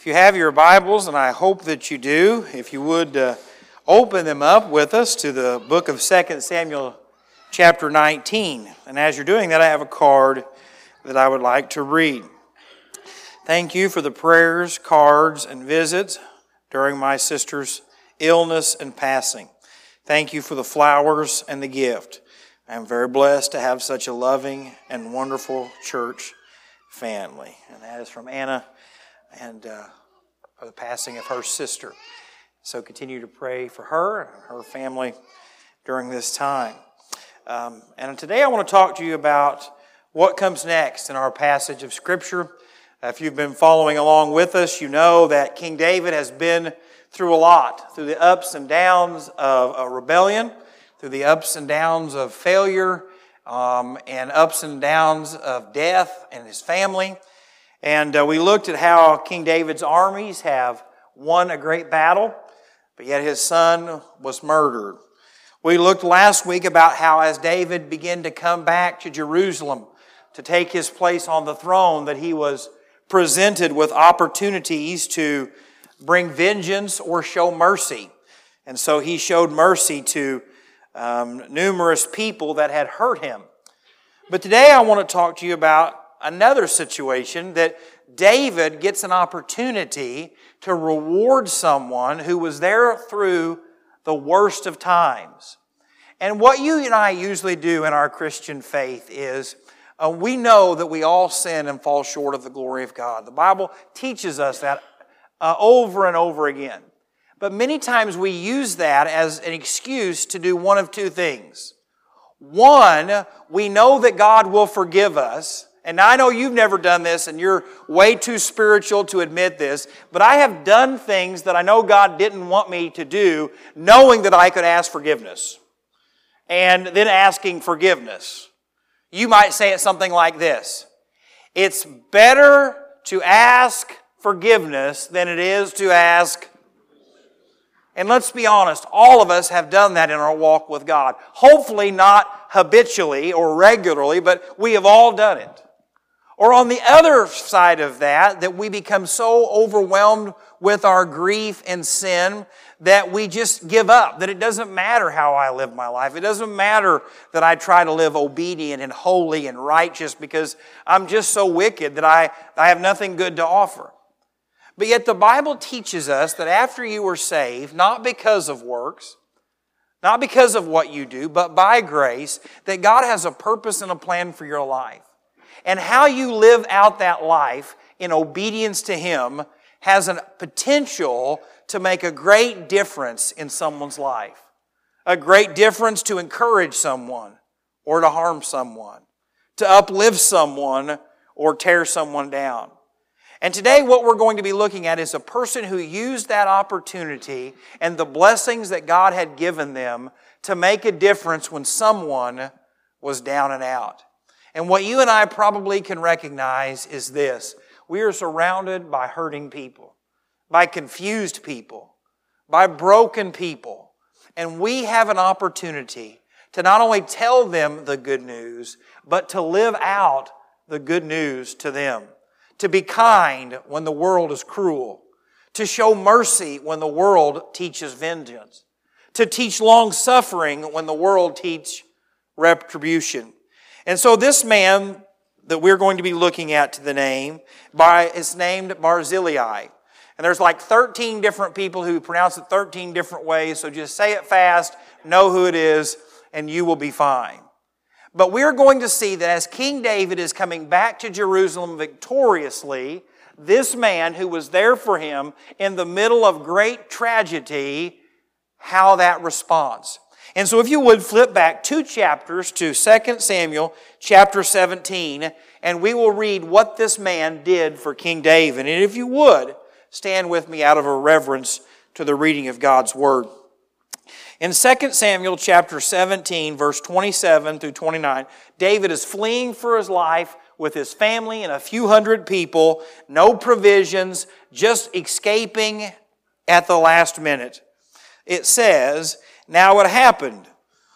If you have your Bibles, and I hope that you do, if you would uh, open them up with us to the book of 2 Samuel, chapter 19. And as you're doing that, I have a card that I would like to read. Thank you for the prayers, cards, and visits during my sister's illness and passing. Thank you for the flowers and the gift. I am very blessed to have such a loving and wonderful church family. And that is from Anna and uh, the passing of her sister. So continue to pray for her and her family during this time. Um, and today I want to talk to you about what comes next in our passage of Scripture. If you've been following along with us, you know that King David has been through a lot, through the ups and downs of a rebellion, through the ups and downs of failure, um, and ups and downs of death and his family. And uh, we looked at how King David's armies have won a great battle, but yet his son was murdered. We looked last week about how as David began to come back to Jerusalem to take his place on the throne, that he was presented with opportunities to bring vengeance or show mercy. And so he showed mercy to um, numerous people that had hurt him. But today I want to talk to you about another situation that David gets an opportunity to reward someone who was there through the worst of times. And what you and I usually do in our Christian faith is uh, we know that we all sin and fall short of the glory of God. The Bible teaches us that uh, over and over again. But many times we use that as an excuse to do one of two things. One, we know that God will forgive us, and I know you've never done this and you're way too spiritual to admit this, but I have done things that I know God didn't want me to do, knowing that I could ask forgiveness. And then asking forgiveness. You might say it something like this It's better to ask forgiveness than it is to ask. And let's be honest, all of us have done that in our walk with God. Hopefully, not habitually or regularly, but we have all done it. Or on the other side of that, that we become so overwhelmed with our grief and sin that we just give up, that it doesn't matter how I live my life. It doesn't matter that I try to live obedient and holy and righteous because I'm just so wicked that I, I have nothing good to offer. But yet the Bible teaches us that after you were saved, not because of works, not because of what you do, but by grace, that God has a purpose and a plan for your life. And how you live out that life in obedience to Him has a potential to make a great difference in someone's life. A great difference to encourage someone or to harm someone, to uplift someone or tear someone down. And today, what we're going to be looking at is a person who used that opportunity and the blessings that God had given them to make a difference when someone was down and out. And what you and I probably can recognize is this we are surrounded by hurting people, by confused people, by broken people. And we have an opportunity to not only tell them the good news, but to live out the good news to them. To be kind when the world is cruel. To show mercy when the world teaches vengeance. To teach long suffering when the world teaches retribution. And so this man that we're going to be looking at to the name by is named Barzillai. And there's like 13 different people who pronounce it 13 different ways, so just say it fast, know who it is, and you will be fine. But we're going to see that as King David is coming back to Jerusalem victoriously, this man who was there for him in the middle of great tragedy, how that responds. And so if you would flip back two chapters to 2 Samuel chapter 17, and we will read what this man did for King David. And if you would, stand with me out of a reverence to the reading of God's word. In 2 Samuel chapter 17, verse 27 through 29, David is fleeing for his life with his family and a few hundred people, no provisions, just escaping at the last minute. It says, now it happened?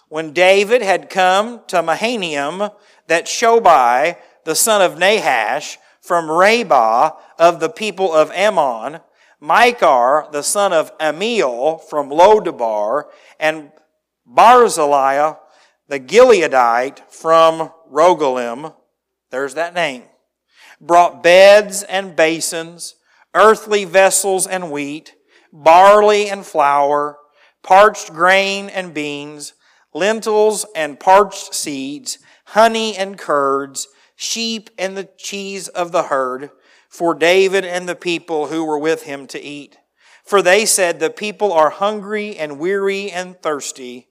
When David had come to Mahanaim that Shobai, the son of Nahash, from Rabbah of the people of Ammon, Machir, the son of Amiel from Lodabar, and Barzillai, the Gileadite from Rogelim, there's that name, brought beds and basins, earthly vessels and wheat, barley and flour, parched grain and beans, lentils and parched seeds, honey and curds, sheep and the cheese of the herd, for David and the people who were with him to eat. For they said, The people are hungry and weary and thirsty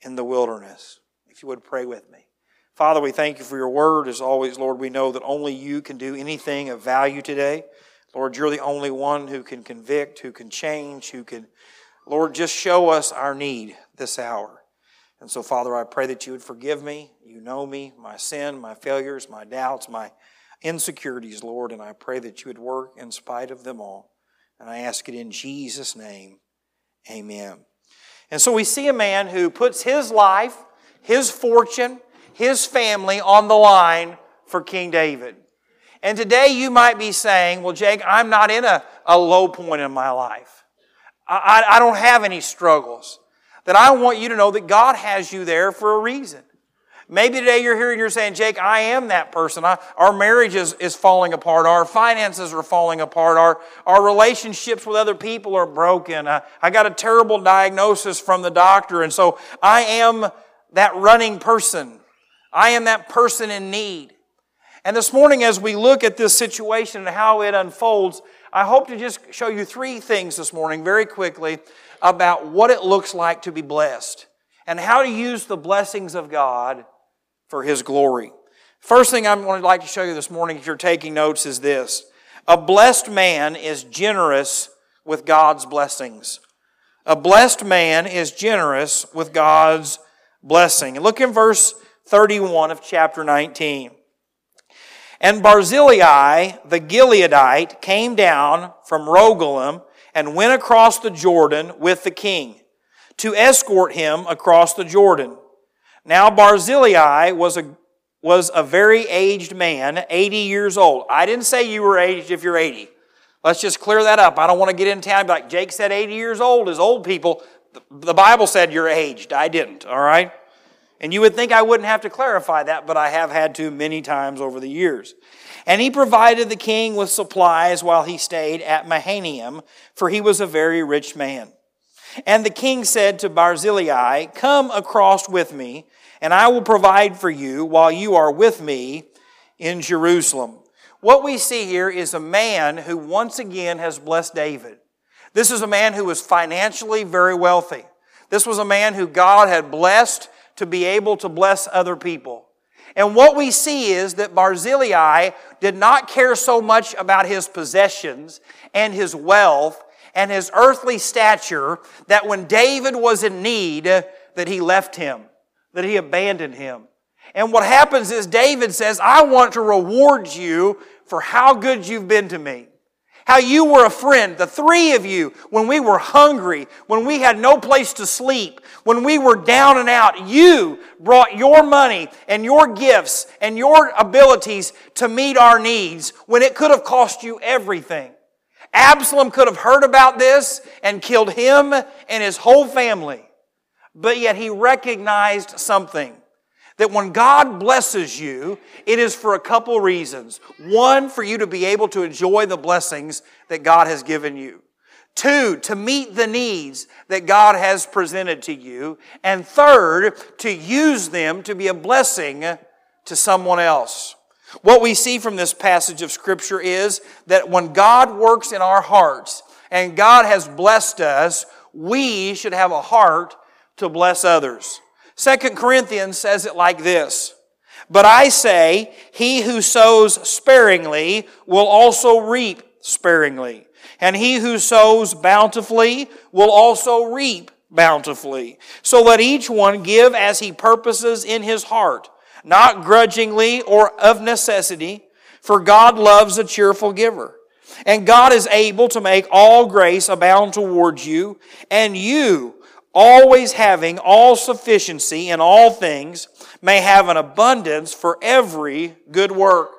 in the wilderness. If you would pray with me. Father, we thank you for your word. As always, Lord, we know that only you can do anything of value today. Lord, you're the only one who can convict, who can change, who can, Lord, just show us our need this hour. And so, Father, I pray that you would forgive me. You know me, my sin, my failures, my doubts, my insecurities, Lord, and I pray that you would work in spite of them all. And I ask it in Jesus' name. Amen. And so we see a man who puts his life, his fortune, his family on the line for King David. And today you might be saying, well, Jake, I'm not in a, a low point in my life. I, I, don't have any struggles. That I want you to know that God has you there for a reason. Maybe today you're here and you're saying, Jake, I am that person. I, our marriage is, is falling apart. Our finances are falling apart. Our, our relationships with other people are broken. I, I got a terrible diagnosis from the doctor. And so I am that running person. I am that person in need. And this morning, as we look at this situation and how it unfolds, I hope to just show you three things this morning very quickly about what it looks like to be blessed and how to use the blessings of God for His glory. First thing I'm going to like to show you this morning, if you're taking notes, is this. A blessed man is generous with God's blessings. A blessed man is generous with God's blessing. Look in verse 31 of chapter 19. And Barzillai the Gileadite came down from Rogelim and went across the Jordan with the king to escort him across the Jordan. Now Barzillai was a, was a very aged man, 80 years old. I didn't say you were aged if you're 80. Let's just clear that up. I don't want to get in town like, Jake said 80 years old is old people. The Bible said you're aged. I didn't, all right? And you would think I wouldn't have to clarify that, but I have had to many times over the years. And he provided the king with supplies while he stayed at Mahanaim, for he was a very rich man. And the king said to Barzillai, Come across with me, and I will provide for you while you are with me in Jerusalem. What we see here is a man who once again has blessed David. This is a man who was financially very wealthy. This was a man who God had blessed to be able to bless other people. And what we see is that Barzillai did not care so much about his possessions and his wealth and his earthly stature that when David was in need, that he left him, that he abandoned him. And what happens is David says, I want to reward you for how good you've been to me. How you were a friend, the three of you, when we were hungry, when we had no place to sleep, when we were down and out, you brought your money and your gifts and your abilities to meet our needs when it could have cost you everything. Absalom could have heard about this and killed him and his whole family. But yet he recognized something that when God blesses you, it is for a couple reasons. One, for you to be able to enjoy the blessings that God has given you. Two, to meet the needs that God has presented to you. And third, to use them to be a blessing to someone else. What we see from this passage of Scripture is that when God works in our hearts and God has blessed us, we should have a heart to bless others. Second Corinthians says it like this. But I say, he who sows sparingly will also reap sparingly. And he who sows bountifully will also reap bountifully. So let each one give as he purposes in his heart, not grudgingly or of necessity, for God loves a cheerful giver. And God is able to make all grace abound towards you, and you, always having all sufficiency in all things, may have an abundance for every good work.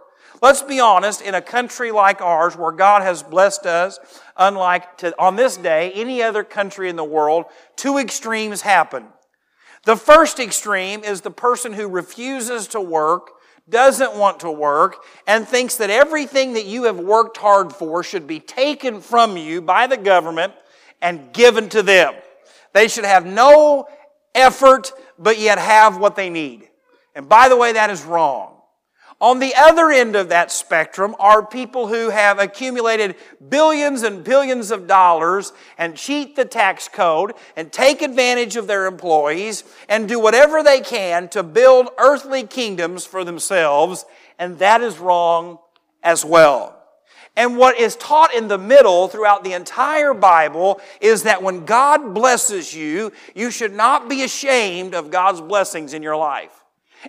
Let's be honest, in a country like ours where God has blessed us, unlike to, on this day, any other country in the world, two extremes happen. The first extreme is the person who refuses to work, doesn't want to work, and thinks that everything that you have worked hard for should be taken from you by the government and given to them. They should have no effort, but yet have what they need. And by the way, that is wrong. On the other end of that spectrum are people who have accumulated billions and billions of dollars and cheat the tax code and take advantage of their employees and do whatever they can to build earthly kingdoms for themselves, and that is wrong as well. And what is taught in the middle throughout the entire Bible is that when God blesses you, you should not be ashamed of God's blessings in your life.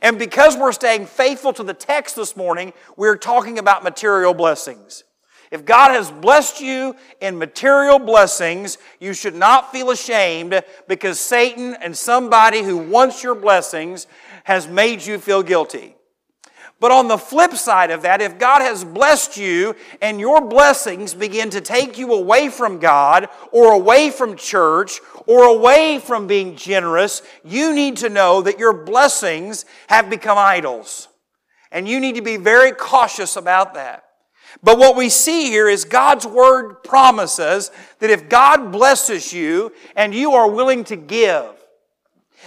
And because we're staying faithful to the text this morning, we're talking about material blessings. If God has blessed you in material blessings, you should not feel ashamed because Satan and somebody who wants your blessings has made you feel guilty. But on the flip side of that, if God has blessed you and your blessings begin to take you away from God or away from church or away from being generous, you need to know that your blessings have become idols. And you need to be very cautious about that. But what we see here is God's word promises that if God blesses you and you are willing to give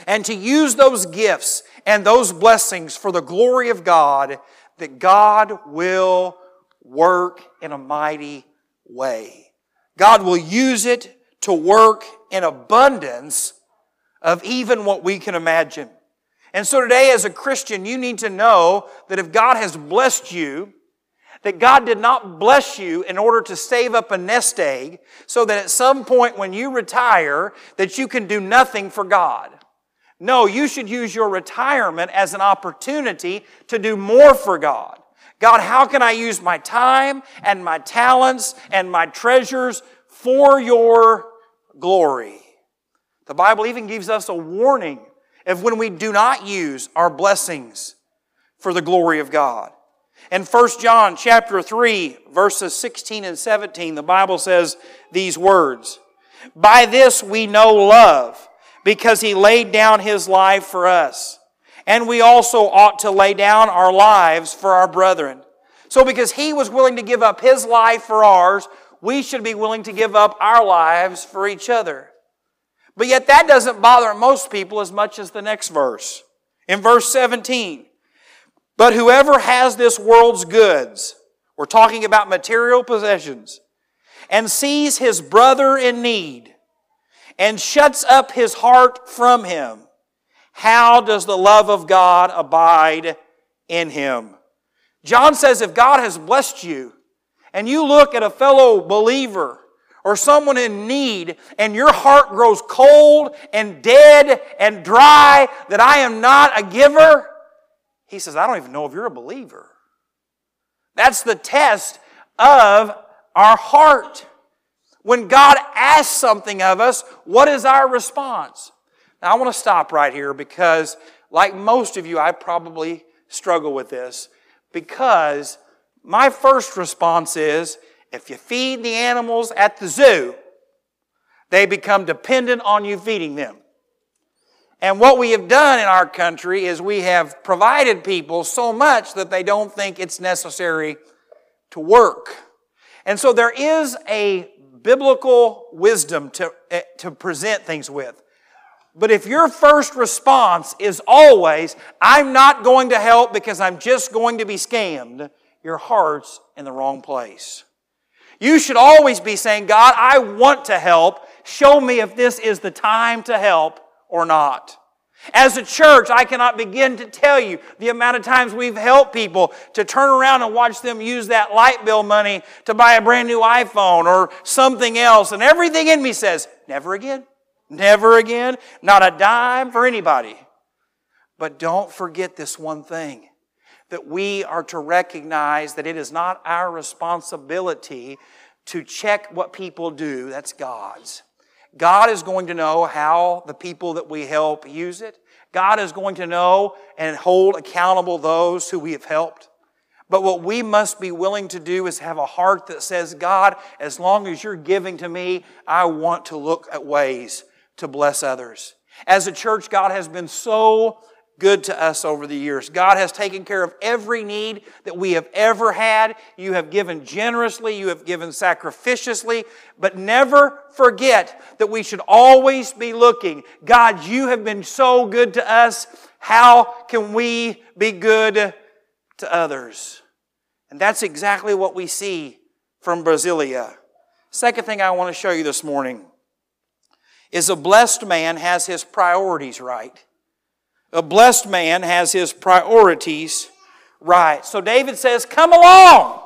and to use those gifts and those blessings for the glory of God, that God will work in a mighty way. God will use it to work in abundance of even what we can imagine. And so today, as a Christian, you need to know that if God has blessed you, that God did not bless you in order to save up a nest egg so that at some point when you retire that you can do nothing for God. No, you should use your retirement as an opportunity to do more for God. God, how can I use my time and my talents and my treasures for your glory? The Bible even gives us a warning of when we do not use our blessings for the glory of God. In 1 John chapter 3 verses 16 and 17 the Bible says these words By this we know love because he laid down his life for us. And we also ought to lay down our lives for our brethren. So, because he was willing to give up his life for ours, we should be willing to give up our lives for each other. But yet, that doesn't bother most people as much as the next verse. In verse 17, but whoever has this world's goods, we're talking about material possessions, and sees his brother in need, and shuts up his heart from him, how does the love of God abide in him? John says if God has blessed you and you look at a fellow believer or someone in need and your heart grows cold and dead and dry that I am not a giver, he says, I don't even know if you're a believer. That's the test of our heart. When God asks something of us, what is our response? Now, I want to stop right here because, like most of you, I probably struggle with this because my first response is if you feed the animals at the zoo, they become dependent on you feeding them. And what we have done in our country is we have provided people so much that they don't think it's necessary to work. And so there is a biblical wisdom to, eh, to present things with. But if your first response is always, I'm not going to help because I'm just going to be scammed, your heart's in the wrong place. You should always be saying, God, I want to help. Show me if this is the time to help or not. As a church, I cannot begin to tell you the amount of times we've helped people to turn around and watch them use that light bill money to buy a brand new iPhone or something else. And everything in me says, never again, never again, not a dime for anybody. But don't forget this one thing that we are to recognize that it is not our responsibility to check what people do, that's God's. God is going to know how the people that we help use it. God is going to know and hold accountable those who we have helped. But what we must be willing to do is have a heart that says, God, as long as you're giving to me, I want to look at ways to bless others. As a church, God has been so good to us over the years. God has taken care of every need that we have ever had. You have given generously, you have given sacrificiously, but never forget that we should always be looking. God, you have been so good to us. How can we be good to others? And that's exactly what we see from Barzillai. Second thing I want to show you this morning is a blessed man has his priorities right. A blessed man has his priorities right. So David says, Come along.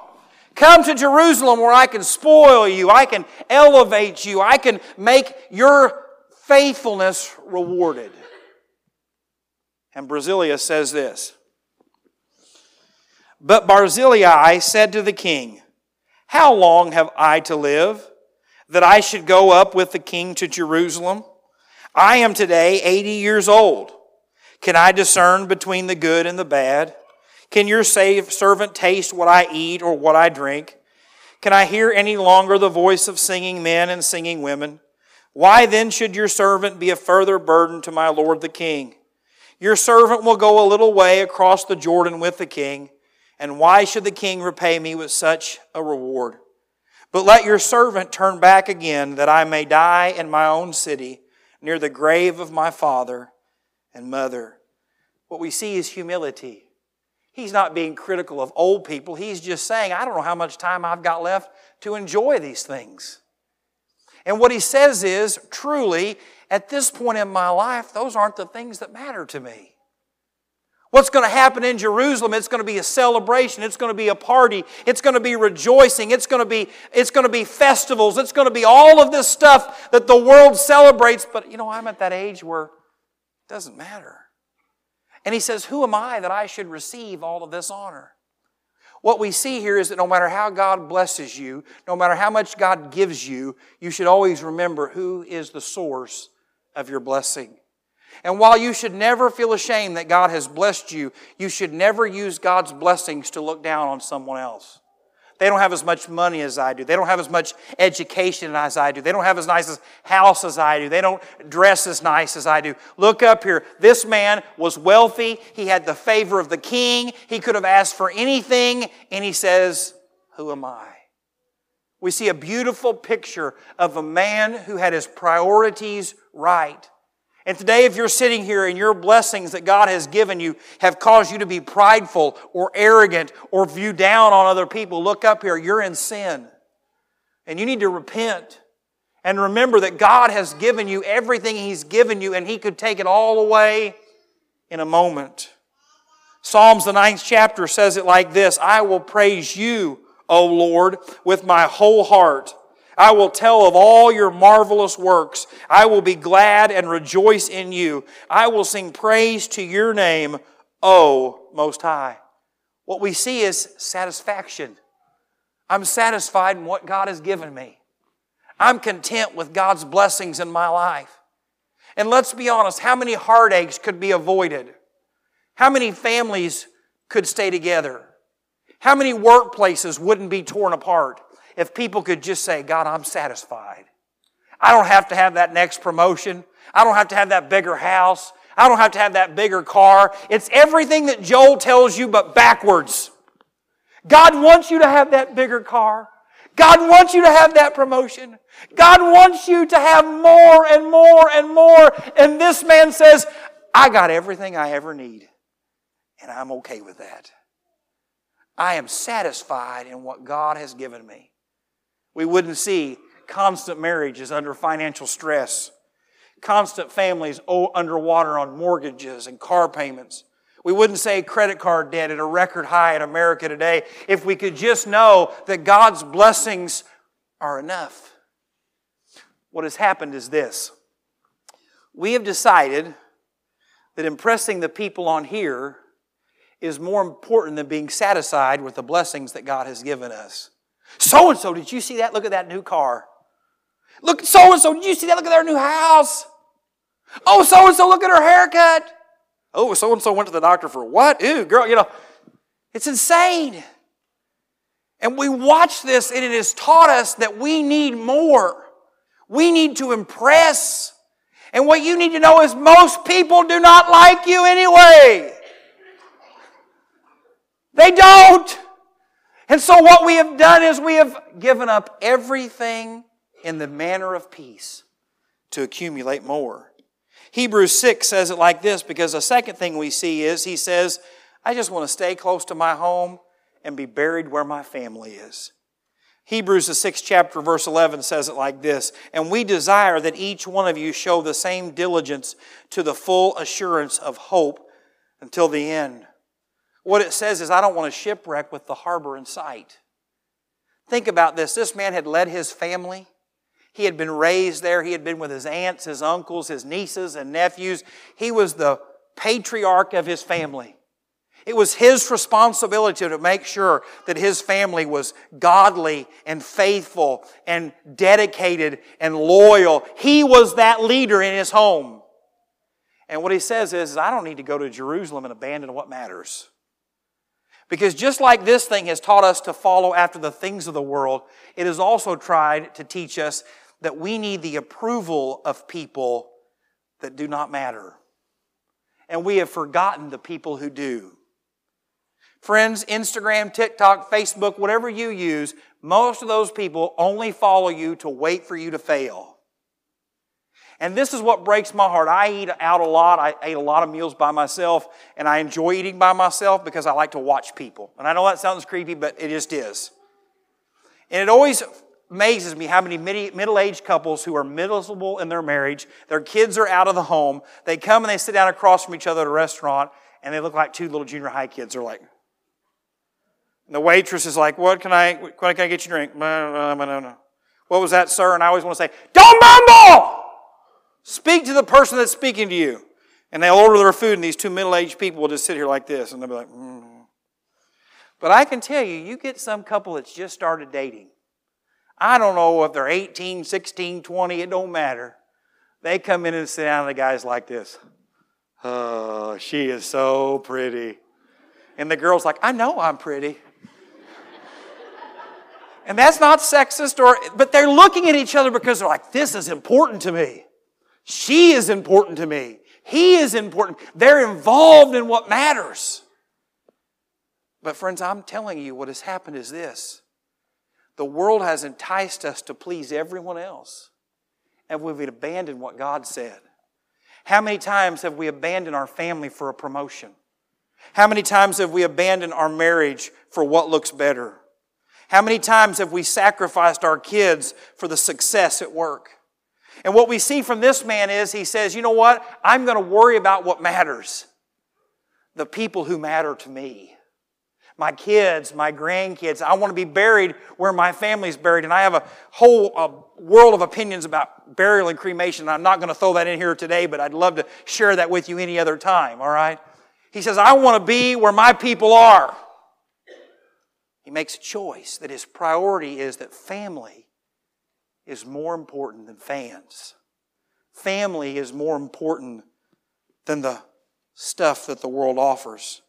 Come to Jerusalem where I can spoil you. I can elevate you. I can make your faithfulness rewarded. And Barzillai says this but Barzillai said to the king, How long have I to live, that I should go up with the king to Jerusalem? I am today eighty years old. Can I discern between the good and the bad? Can your servant taste what I eat or what I drink? Can I hear any longer the voice of singing men and singing women? Why then should your servant be a further burden to my lord the king? Your servant will go a little way across the Jordan with the king and why should the king repay me with such a reward? But let your servant turn back again, that I may die in my own city, near the grave of my father and mother. What we see is humility. He's not being critical of old people. He's just saying, I don't know how much time I've got left to enjoy these things. And what he says is, truly, at this point in my life, those aren't the things that matter to me. What's going to happen in Jerusalem? It's going to be a celebration. It's going to be a party. It's going to be rejoicing. It's going to be, it's going to be festivals. It's going to be all of this stuff that the world celebrates. But, you know, I'm at that age where doesn't matter. And he says, Who am I that I should receive all of this honor? What we see here is that no matter how God blesses you, no matter how much God gives you, you should always remember who is the source of your blessing. And while you should never feel ashamed that God has blessed you, you should never use God's blessings to look down on someone else. They don't have as much money as I do. They don't have as much education as I do. They don't have as nice a house as I do. They don't dress as nice as I do. Look up here. This man was wealthy. He had the favor of the king. He could have asked for anything, and he says, Who am I? We see a beautiful picture of a man who had his priorities right. And today, if you're sitting here and your blessings that God has given you have caused you to be prideful or arrogant or view down on other people, look up here. You're in sin. And you need to repent. And remember that God has given you everything He's given you, and He could take it all away in a moment. Psalms, the ninth chapter, says it like this I will praise you, O Lord, with my whole heart. I will tell of all your marvelous works. I will be glad and rejoice in you. I will sing praise to your name, O Most High. What we see is satisfaction. I'm satisfied in what God has given me. I'm content with God's blessings in my life. And let's be honest, how many heartaches could be avoided? How many families could stay together? How many workplaces wouldn't be torn apart? If people could just say, God, I'm satisfied. I don't have to have that next promotion. I don't have to have that bigger house. I don't have to have that bigger car. It's everything that Joel tells you, but backwards. God wants you to have that bigger car. God wants you to have that promotion. God wants you to have more and more and more. And this man says, I got everything I ever need. And I'm okay with that. I am satisfied in what God has given me we wouldn't see constant marriages under financial stress, constant families underwater on mortgages and car payments. We wouldn't say credit card debt at a record high in America today if we could just know that God's blessings are enough. What has happened is this we have decided that impressing the people on here is more important than being satisfied with the blessings that God has given us. So and so, did you see that? Look at that new car. Look, so and so, did you see that? Look at their new house. Oh, so and so, look at her haircut. Oh, so and so went to the doctor for what? Ew, girl, you know, it's insane. And we watch this and it has taught us that we need more. We need to impress. And what you need to know is most people do not like you anyway. They don't. And so what we have done is we have given up everything in the manner of peace to accumulate more. Hebrews 6 says it like this because the second thing we see is he says, I just want to stay close to my home and be buried where my family is. Hebrews, the sixth chapter, verse 11 says it like this And we desire that each one of you show the same diligence to the full assurance of hope until the end. What it says is, I don't want to shipwreck with the harbor in sight. Think about this. This man had led his family. He had been raised there. He had been with his aunts, his uncles, his nieces, and nephews. He was the patriarch of his family. It was his responsibility to make sure that his family was godly and faithful and dedicated and loyal. He was that leader in his home. And what he says is, I don't need to go to Jerusalem and abandon what matters. Because just like this thing has taught us to follow after the things of the world, it has also tried to teach us that we need the approval of people that do not matter. And we have forgotten the people who do. Friends, Instagram, TikTok, Facebook, whatever you use, most of those people only follow you to wait for you to fail. And this is what breaks my heart. I eat out a lot. I ate a lot of meals by myself, and I enjoy eating by myself because I like to watch people. And I know that sounds creepy, but it just is. And it always amazes me how many middle aged couples who are miserable in their marriage, their kids are out of the home, they come and they sit down across from each other at a restaurant, and they look like two little junior high kids. They're like, and the waitress is like, What can I, what can I get you a drink? What was that, sir? And I always want to say, Don't mumble! Speak to the person that's speaking to you. And they'll order their food, and these two middle aged people will just sit here like this, and they'll be like, mm. But I can tell you, you get some couple that's just started dating. I don't know if they're 18, 16, 20, it don't matter. They come in and sit down, and the guy's like this. Oh, she is so pretty. And the girl's like, I know I'm pretty. And that's not sexist or, but they're looking at each other because they're like, this is important to me. She is important to me. He is important. They're involved in what matters. But friends, I'm telling you what has happened is this. The world has enticed us to please everyone else. And we've abandoned what God said. How many times have we abandoned our family for a promotion? How many times have we abandoned our marriage for what looks better? How many times have we sacrificed our kids for the success at work? And what we see from this man is he says, you know what? I'm going to worry about what matters. The people who matter to me. My kids, my grandkids. I want to be buried where my family's buried. And I have a whole world of opinions about burial and cremation. I'm not going to throw that in here today, but I'd love to share that with you any other time, all right? He says, I want to be where my people are. He makes a choice that his priority is that family is more important than fans. Family is more important than the stuff that the world offers.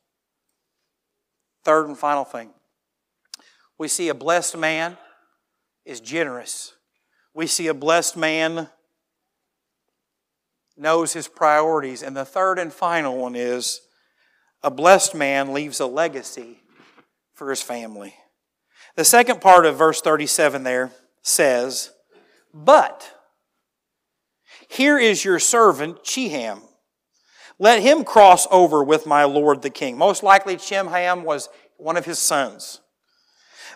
Third and final thing we see a blessed man is generous. We see a blessed man knows his priorities. And the third and final one is a blessed man leaves a legacy for his family. The second part of verse 37 there says, But here is your servant Chimham. Let him cross over with my lord the king. Most likely, Chimham was one of his sons.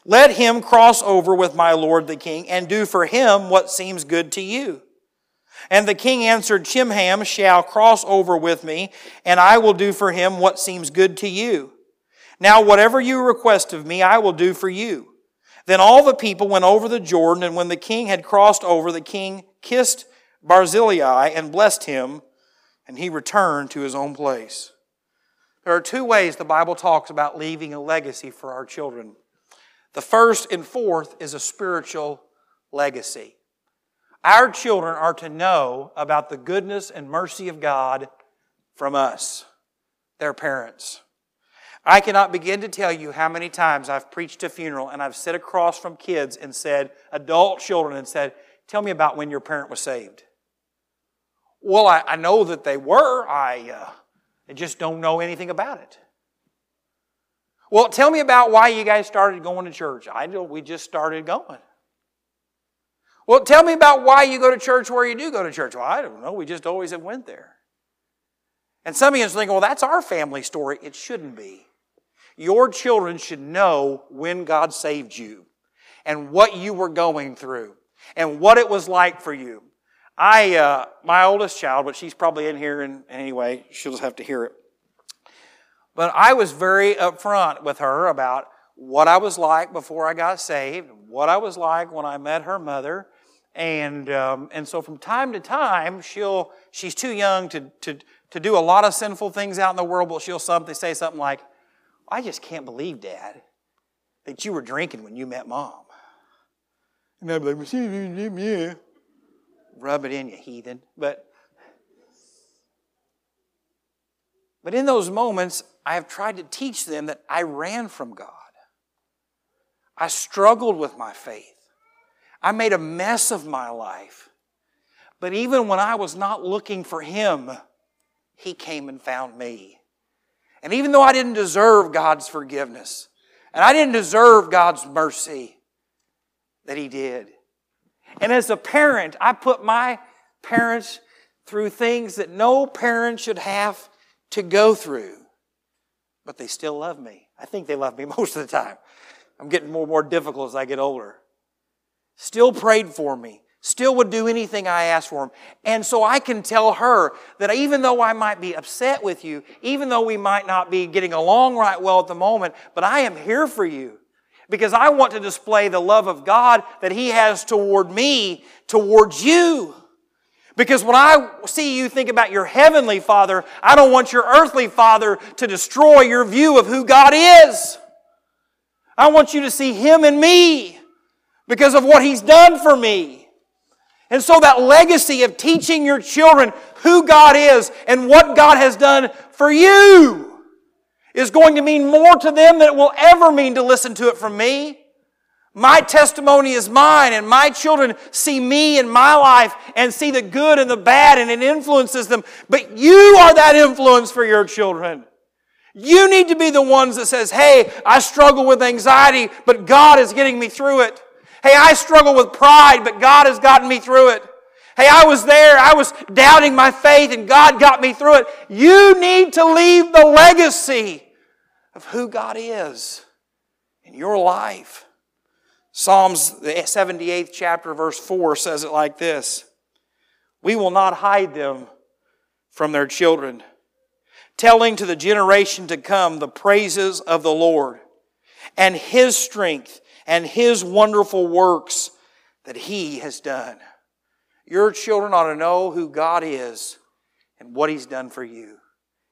Let him cross over with my lord the king and do for him what seems good to you. And the king answered, Chimham shall cross over with me, and I will do for him what seems good to you. Now, whatever you request of me, I will do for you. Then all the people went over the Jordan, and when the king had crossed over, the king kissed Barzillai and blessed him, and he returned to his own place. There are two ways the Bible talks about leaving a legacy for our children. The first and fourth is a spiritual legacy. Our children are to know about the goodness and mercy of God from us, their parents. I cannot begin to tell you how many times I've preached a funeral and I've sat across from kids and said, adult children, and said, Tell me about when your parent was saved. Well, I, I know that they were. I, uh, I just don't know anything about it. Well, tell me about why you guys started going to church. I know we just started going. Well, tell me about why you go to church where you do go to church. Well, I don't know. We just always have went there. And some of you are thinking, well, that's our family story. It shouldn't be. Your children should know when God saved you and what you were going through and what it was like for you. I, uh, my oldest child, but she's probably in here, and anyway, she'll just have to hear it. But I was very upfront with her about what I was like before I got saved, what I was like when I met her mother, and um, and so from time to time, she'll she's too young to to to do a lot of sinful things out in the world, but she'll something say something like, "I just can't believe, Dad, that you were drinking when you met Mom." And I'd be like, "Yeah." Rub it in, you heathen. But but in those moments, I have tried to teach them that I ran from God. I struggled with my faith. I made a mess of my life. But even when I was not looking for Him, He came and found me. And even though I didn't deserve God's forgiveness, and I didn't deserve God's mercy, that He did. And as a parent, I put my parents through things that no parent should have to go through. But they still love me. I think they love me most of the time. I'm getting more and more difficult as I get older. Still prayed for me. Still would do anything I asked for him. And so I can tell her that even though I might be upset with you, even though we might not be getting along right well at the moment, but I am here for you because I want to display the love of God that He has toward me, towards you. Because when I see you think about your heavenly Father, I don't want your earthly Father to destroy your view of who God is. I want you to see Him in me because of what He's done for me. And so that legacy of teaching your children who God is and what God has done for you is going to mean more to them than it will ever mean to listen to it from me. My testimony is mine, and my children see me in my life and see the good and the bad, and it influences them. But you are that influence for your children. You need to be the ones that says, Hey, I struggle with anxiety, but God is getting me through it. Hey, I struggle with pride, but God has gotten me through it. Hey, I was there, I was doubting my faith, and God got me through it. You need to leave the legacy of who God is in your life. Psalms, the 78th chapter, verse 4 says it like this We will not hide them from their children, telling to the generation to come the praises of the Lord and His strength and His wonderful works that He has done. Your children ought to know who God is and what He's done for you,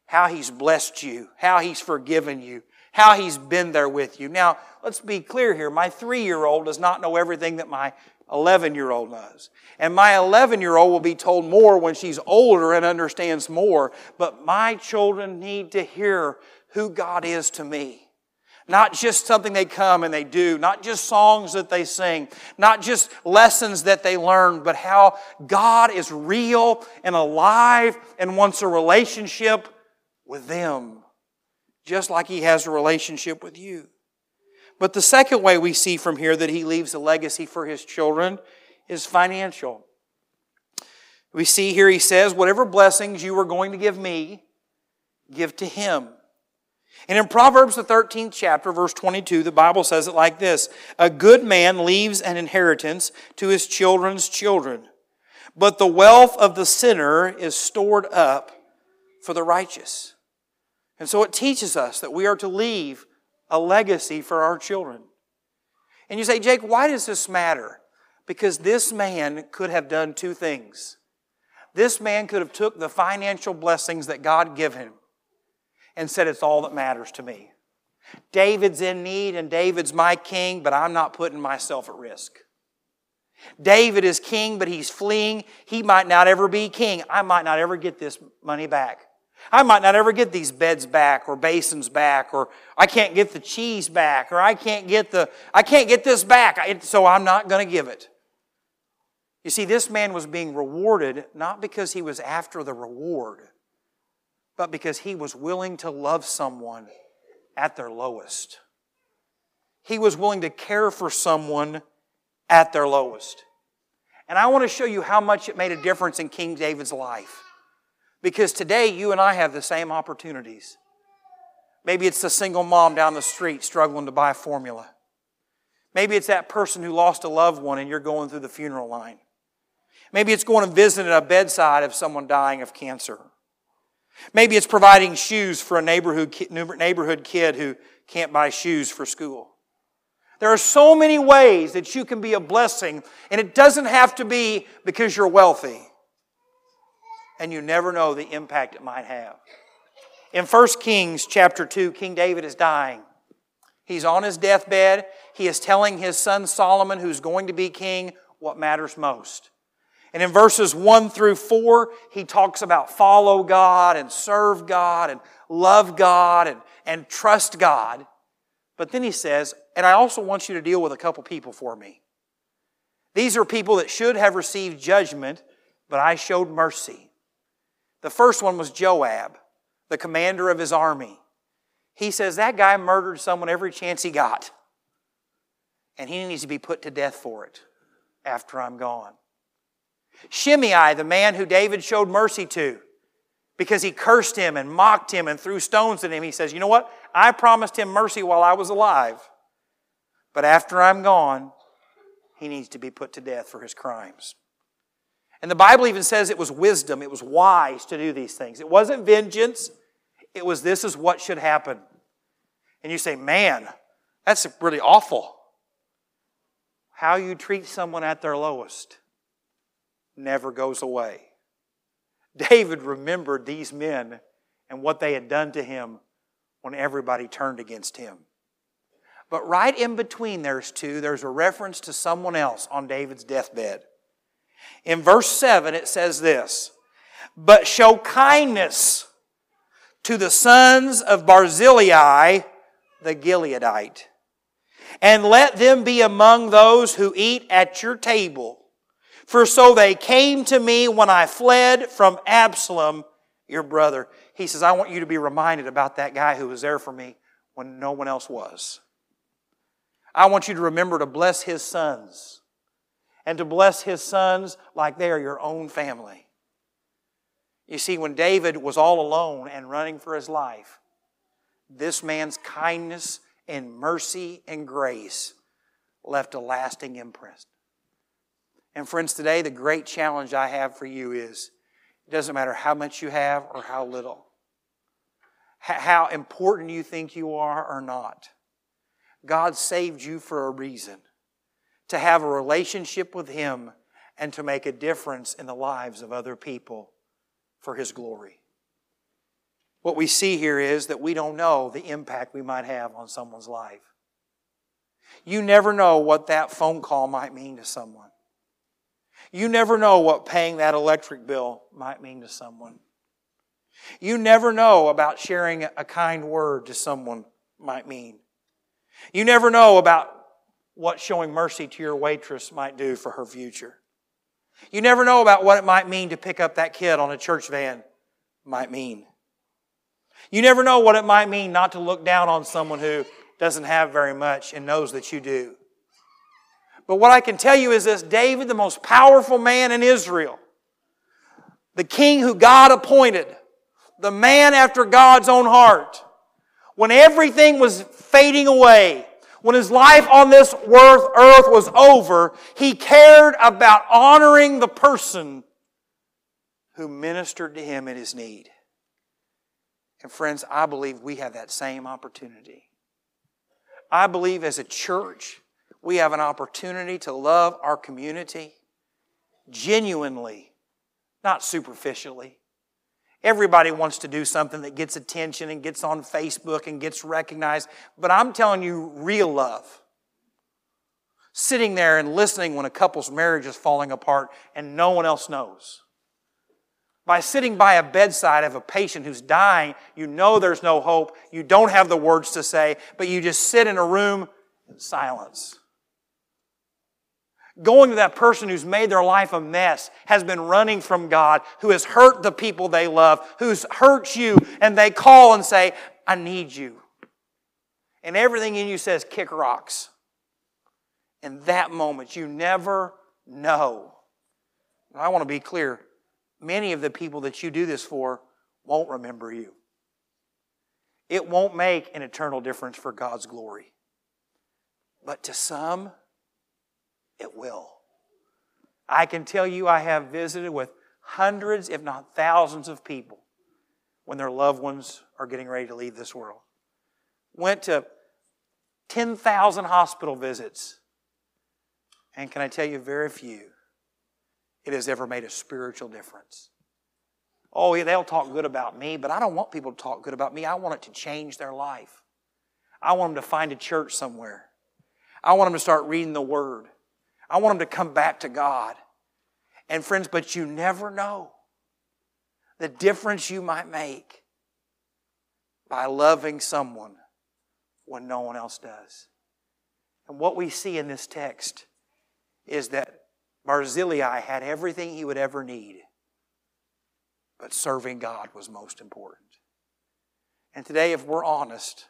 how He's blessed you, how He's forgiven you, how He's been there with you. Now, let's be clear here. My three year old does not know everything that my 11 year old knows. And my 11 year old will be told more when she's older and understands more. But my children need to hear who God is to me. Not just something they come and they do, not just songs that they sing, not just lessons that they learn, but how God is real and alive and wants a relationship with them, just like He has a relationship with you. But the second way we see from here that He leaves a legacy for His children is financial. We see here He says, Whatever blessings you are going to give me, give to Him. And in Proverbs, the 13th chapter, verse 22, the Bible says it like this A good man leaves an inheritance to his children's children, but the wealth of the sinner is stored up for the righteous. And so it teaches us that we are to leave a legacy for our children. And you say, Jake, why does this matter? Because this man could have done two things. This man could have took the financial blessings that God gave him and said, It's all that matters to me. David's in need and David's my king, but I'm not putting myself at risk. David is king, but he's fleeing. He might not ever be king. I might not ever get this money back. I might not ever get these beds back or basins back or I can't get the cheese back or I can't get the I can't get this back so I'm not going to give it. You see this man was being rewarded not because he was after the reward but because he was willing to love someone at their lowest. He was willing to care for someone at their lowest. And I want to show you how much it made a difference in King David's life. Because today you and I have the same opportunities. Maybe it's the single mom down the street struggling to buy formula. Maybe it's that person who lost a loved one and you're going through the funeral line. Maybe it's going to visit at a bedside of someone dying of cancer. Maybe it's providing shoes for a neighborhood, neighborhood kid who can't buy shoes for school. There are so many ways that you can be a blessing, and it doesn't have to be because you're wealthy. And you never know the impact it might have. In 1 Kings chapter 2, King David is dying. He's on his deathbed. He is telling his son Solomon, who's going to be king, what matters most. And in verses 1 through 4, he talks about follow God and serve God and love God and, and trust God. But then he says, and I also want you to deal with a couple people for me. These are people that should have received judgment, but I showed mercy. The first one was Joab, the commander of his army. He says that guy murdered someone every chance he got, and he needs to be put to death for it after I'm gone. Shimei, the man who David showed mercy to, because he cursed him and mocked him and threw stones at him, he says, You know what? I promised him mercy while I was alive. But after I'm gone, he needs to be put to death for his crimes. And the Bible even says it was wisdom, it was wise to do these things. It wasn't vengeance, it was this is what should happen. And you say, man, that's really awful. How you treat someone at their lowest never goes away. David remembered these men and what they had done to him when everybody turned against him. But right in between there's two, there's a reference to someone else on David's deathbed. In verse 7, it says this But show kindness to the sons of Barzillai the Gileadite, and let them be among those who eat at your table. For so they came to me when I fled from Absalom, your brother. He says, I want you to be reminded about that guy who was there for me when no one else was. I want you to remember to bless his sons and to bless his sons like they are your own family. You see, when David was all alone and running for his life, this man's kindness and mercy and grace left a lasting imprint. And friends, today the great challenge I have for you is it doesn't matter how much you have or how little, how important you think you are or not. God saved you for a reason to have a relationship with Him and to make a difference in the lives of other people for His glory. What we see here is that we don't know the impact we might have on someone's life. You never know what that phone call might mean to someone. You never know what paying that electric bill might mean to someone. You never know about sharing a kind word to someone might mean. You never know about what showing mercy to your waitress might do for her future. You never know about what it might mean to pick up that kid on a church van might mean. You never know what it might mean not to look down on someone who doesn't have very much and knows that you do. But what I can tell you is this David, the most powerful man in Israel, the king who God appointed, the man after God's own heart, when everything was fading away, when his life on this earth was over, he cared about honoring the person who ministered to him in his need. And friends, I believe we have that same opportunity. I believe as a church, we have an opportunity to love our community genuinely, not superficially. Everybody wants to do something that gets attention and gets on Facebook and gets recognized, but I'm telling you, real love. Sitting there and listening when a couple's marriage is falling apart and no one else knows. By sitting by a bedside of a patient who's dying, you know there's no hope, you don't have the words to say, but you just sit in a room in silence. Going to that person who's made their life a mess, has been running from God, who has hurt the people they love, who's hurt you, and they call and say, I need you. And everything in you says, kick rocks. In that moment, you never know. I want to be clear many of the people that you do this for won't remember you. It won't make an eternal difference for God's glory. But to some, it will. I can tell you, I have visited with hundreds, if not thousands, of people when their loved ones are getting ready to leave this world. Went to 10,000 hospital visits. And can I tell you, very few it has ever made a spiritual difference. Oh, yeah, they'll talk good about me, but I don't want people to talk good about me. I want it to change their life. I want them to find a church somewhere. I want them to start reading the Word. I want them to come back to God. And friends, but you never know the difference you might make by loving someone when no one else does. And what we see in this text is that Barzillai had everything he would ever need, but serving God was most important. And today, if we're honest,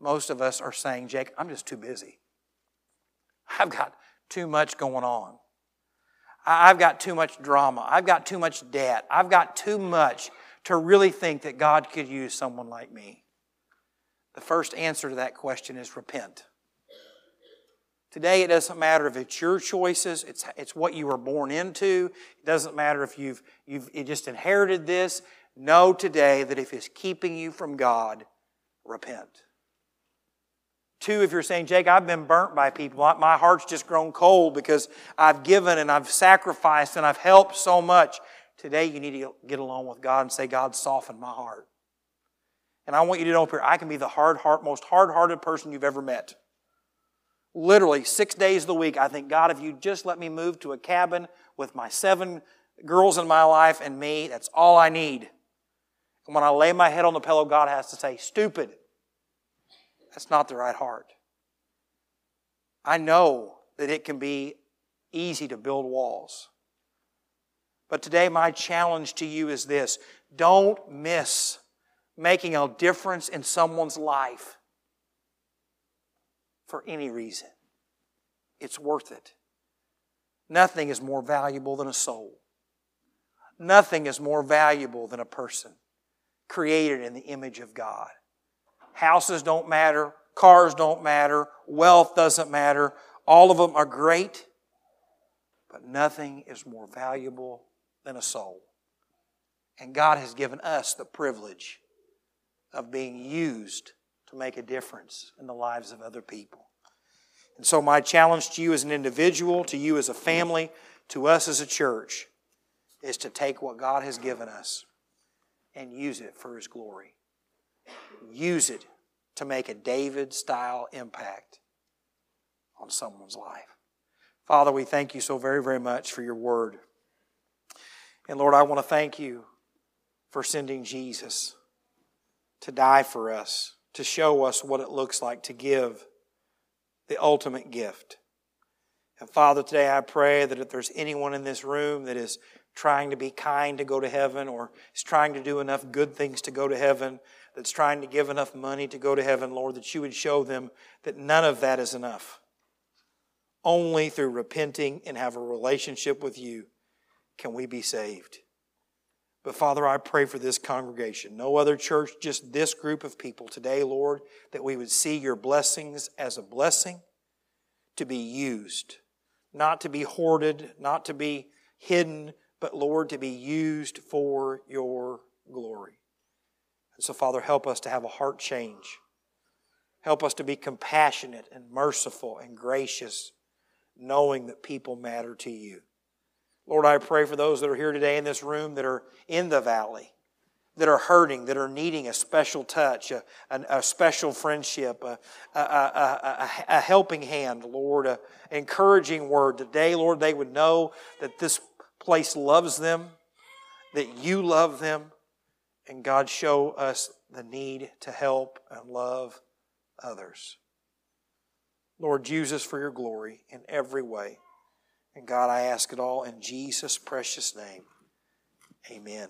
most of us are saying, Jake, I'm just too busy. I've got too much going on. I've got too much drama. I've got too much debt. I've got too much to really think that God could use someone like me. The first answer to that question is repent. Today, it doesn't matter if it's your choices, it's, it's what you were born into. It doesn't matter if you've, you've you just inherited this. Know today that if it's keeping you from God, repent. Two, if you're saying, Jake, I've been burnt by people. My heart's just grown cold because I've given and I've sacrificed and I've helped so much. Today, you need to get along with God and say, God, soften my heart. And I want you to know up here, I can be the hard heart, most hard hearted person you've ever met literally six days of the week, I think, God, if you just let me move to a cabin with my seven girls in my life and me, that's all I need. And when I lay my head on the pillow, God has to say, stupid. That's not the right heart. I know that it can be easy to build walls. But today, my challenge to you is this don't miss making a difference in someone's life for any reason. It's worth it. Nothing is more valuable than a soul. Nothing is more valuable than a person created in the image of God. Houses don't matter, cars don't matter, wealth doesn't matter. All of them are great, but nothing is more valuable than a soul. And God has given us the privilege of being used to make a difference in the lives of other people. And so, my challenge to you as an individual, to you as a family, to us as a church, is to take what God has given us and use it for His glory. Use it to make a David style impact on someone's life. Father, we thank you so very, very much for your word. And Lord, I want to thank you for sending Jesus to die for us to show us what it looks like to give the ultimate gift. And Father, today I pray that if there's anyone in this room that is trying to be kind to go to heaven or is trying to do enough good things to go to heaven, that's trying to give enough money to go to heaven, Lord, that you would show them that none of that is enough. Only through repenting and have a relationship with you can we be saved. But Father, I pray for this congregation, no other church, just this group of people today, Lord, that we would see your blessings as a blessing to be used, not to be hoarded, not to be hidden, but Lord, to be used for your glory. And so, Father, help us to have a heart change. Help us to be compassionate and merciful and gracious, knowing that people matter to you. Lord, I pray for those that are here today in this room that are in the valley, that are hurting, that are needing a special touch, a, a, a special friendship, a, a, helping hand, Lord, an encouraging word. Today, Lord, they would know that this place loves them that you love them, and God, show us the need to help and love others. Lord, use us for your glory in every way. And God, I ask it all in Jesus' precious name. Amen.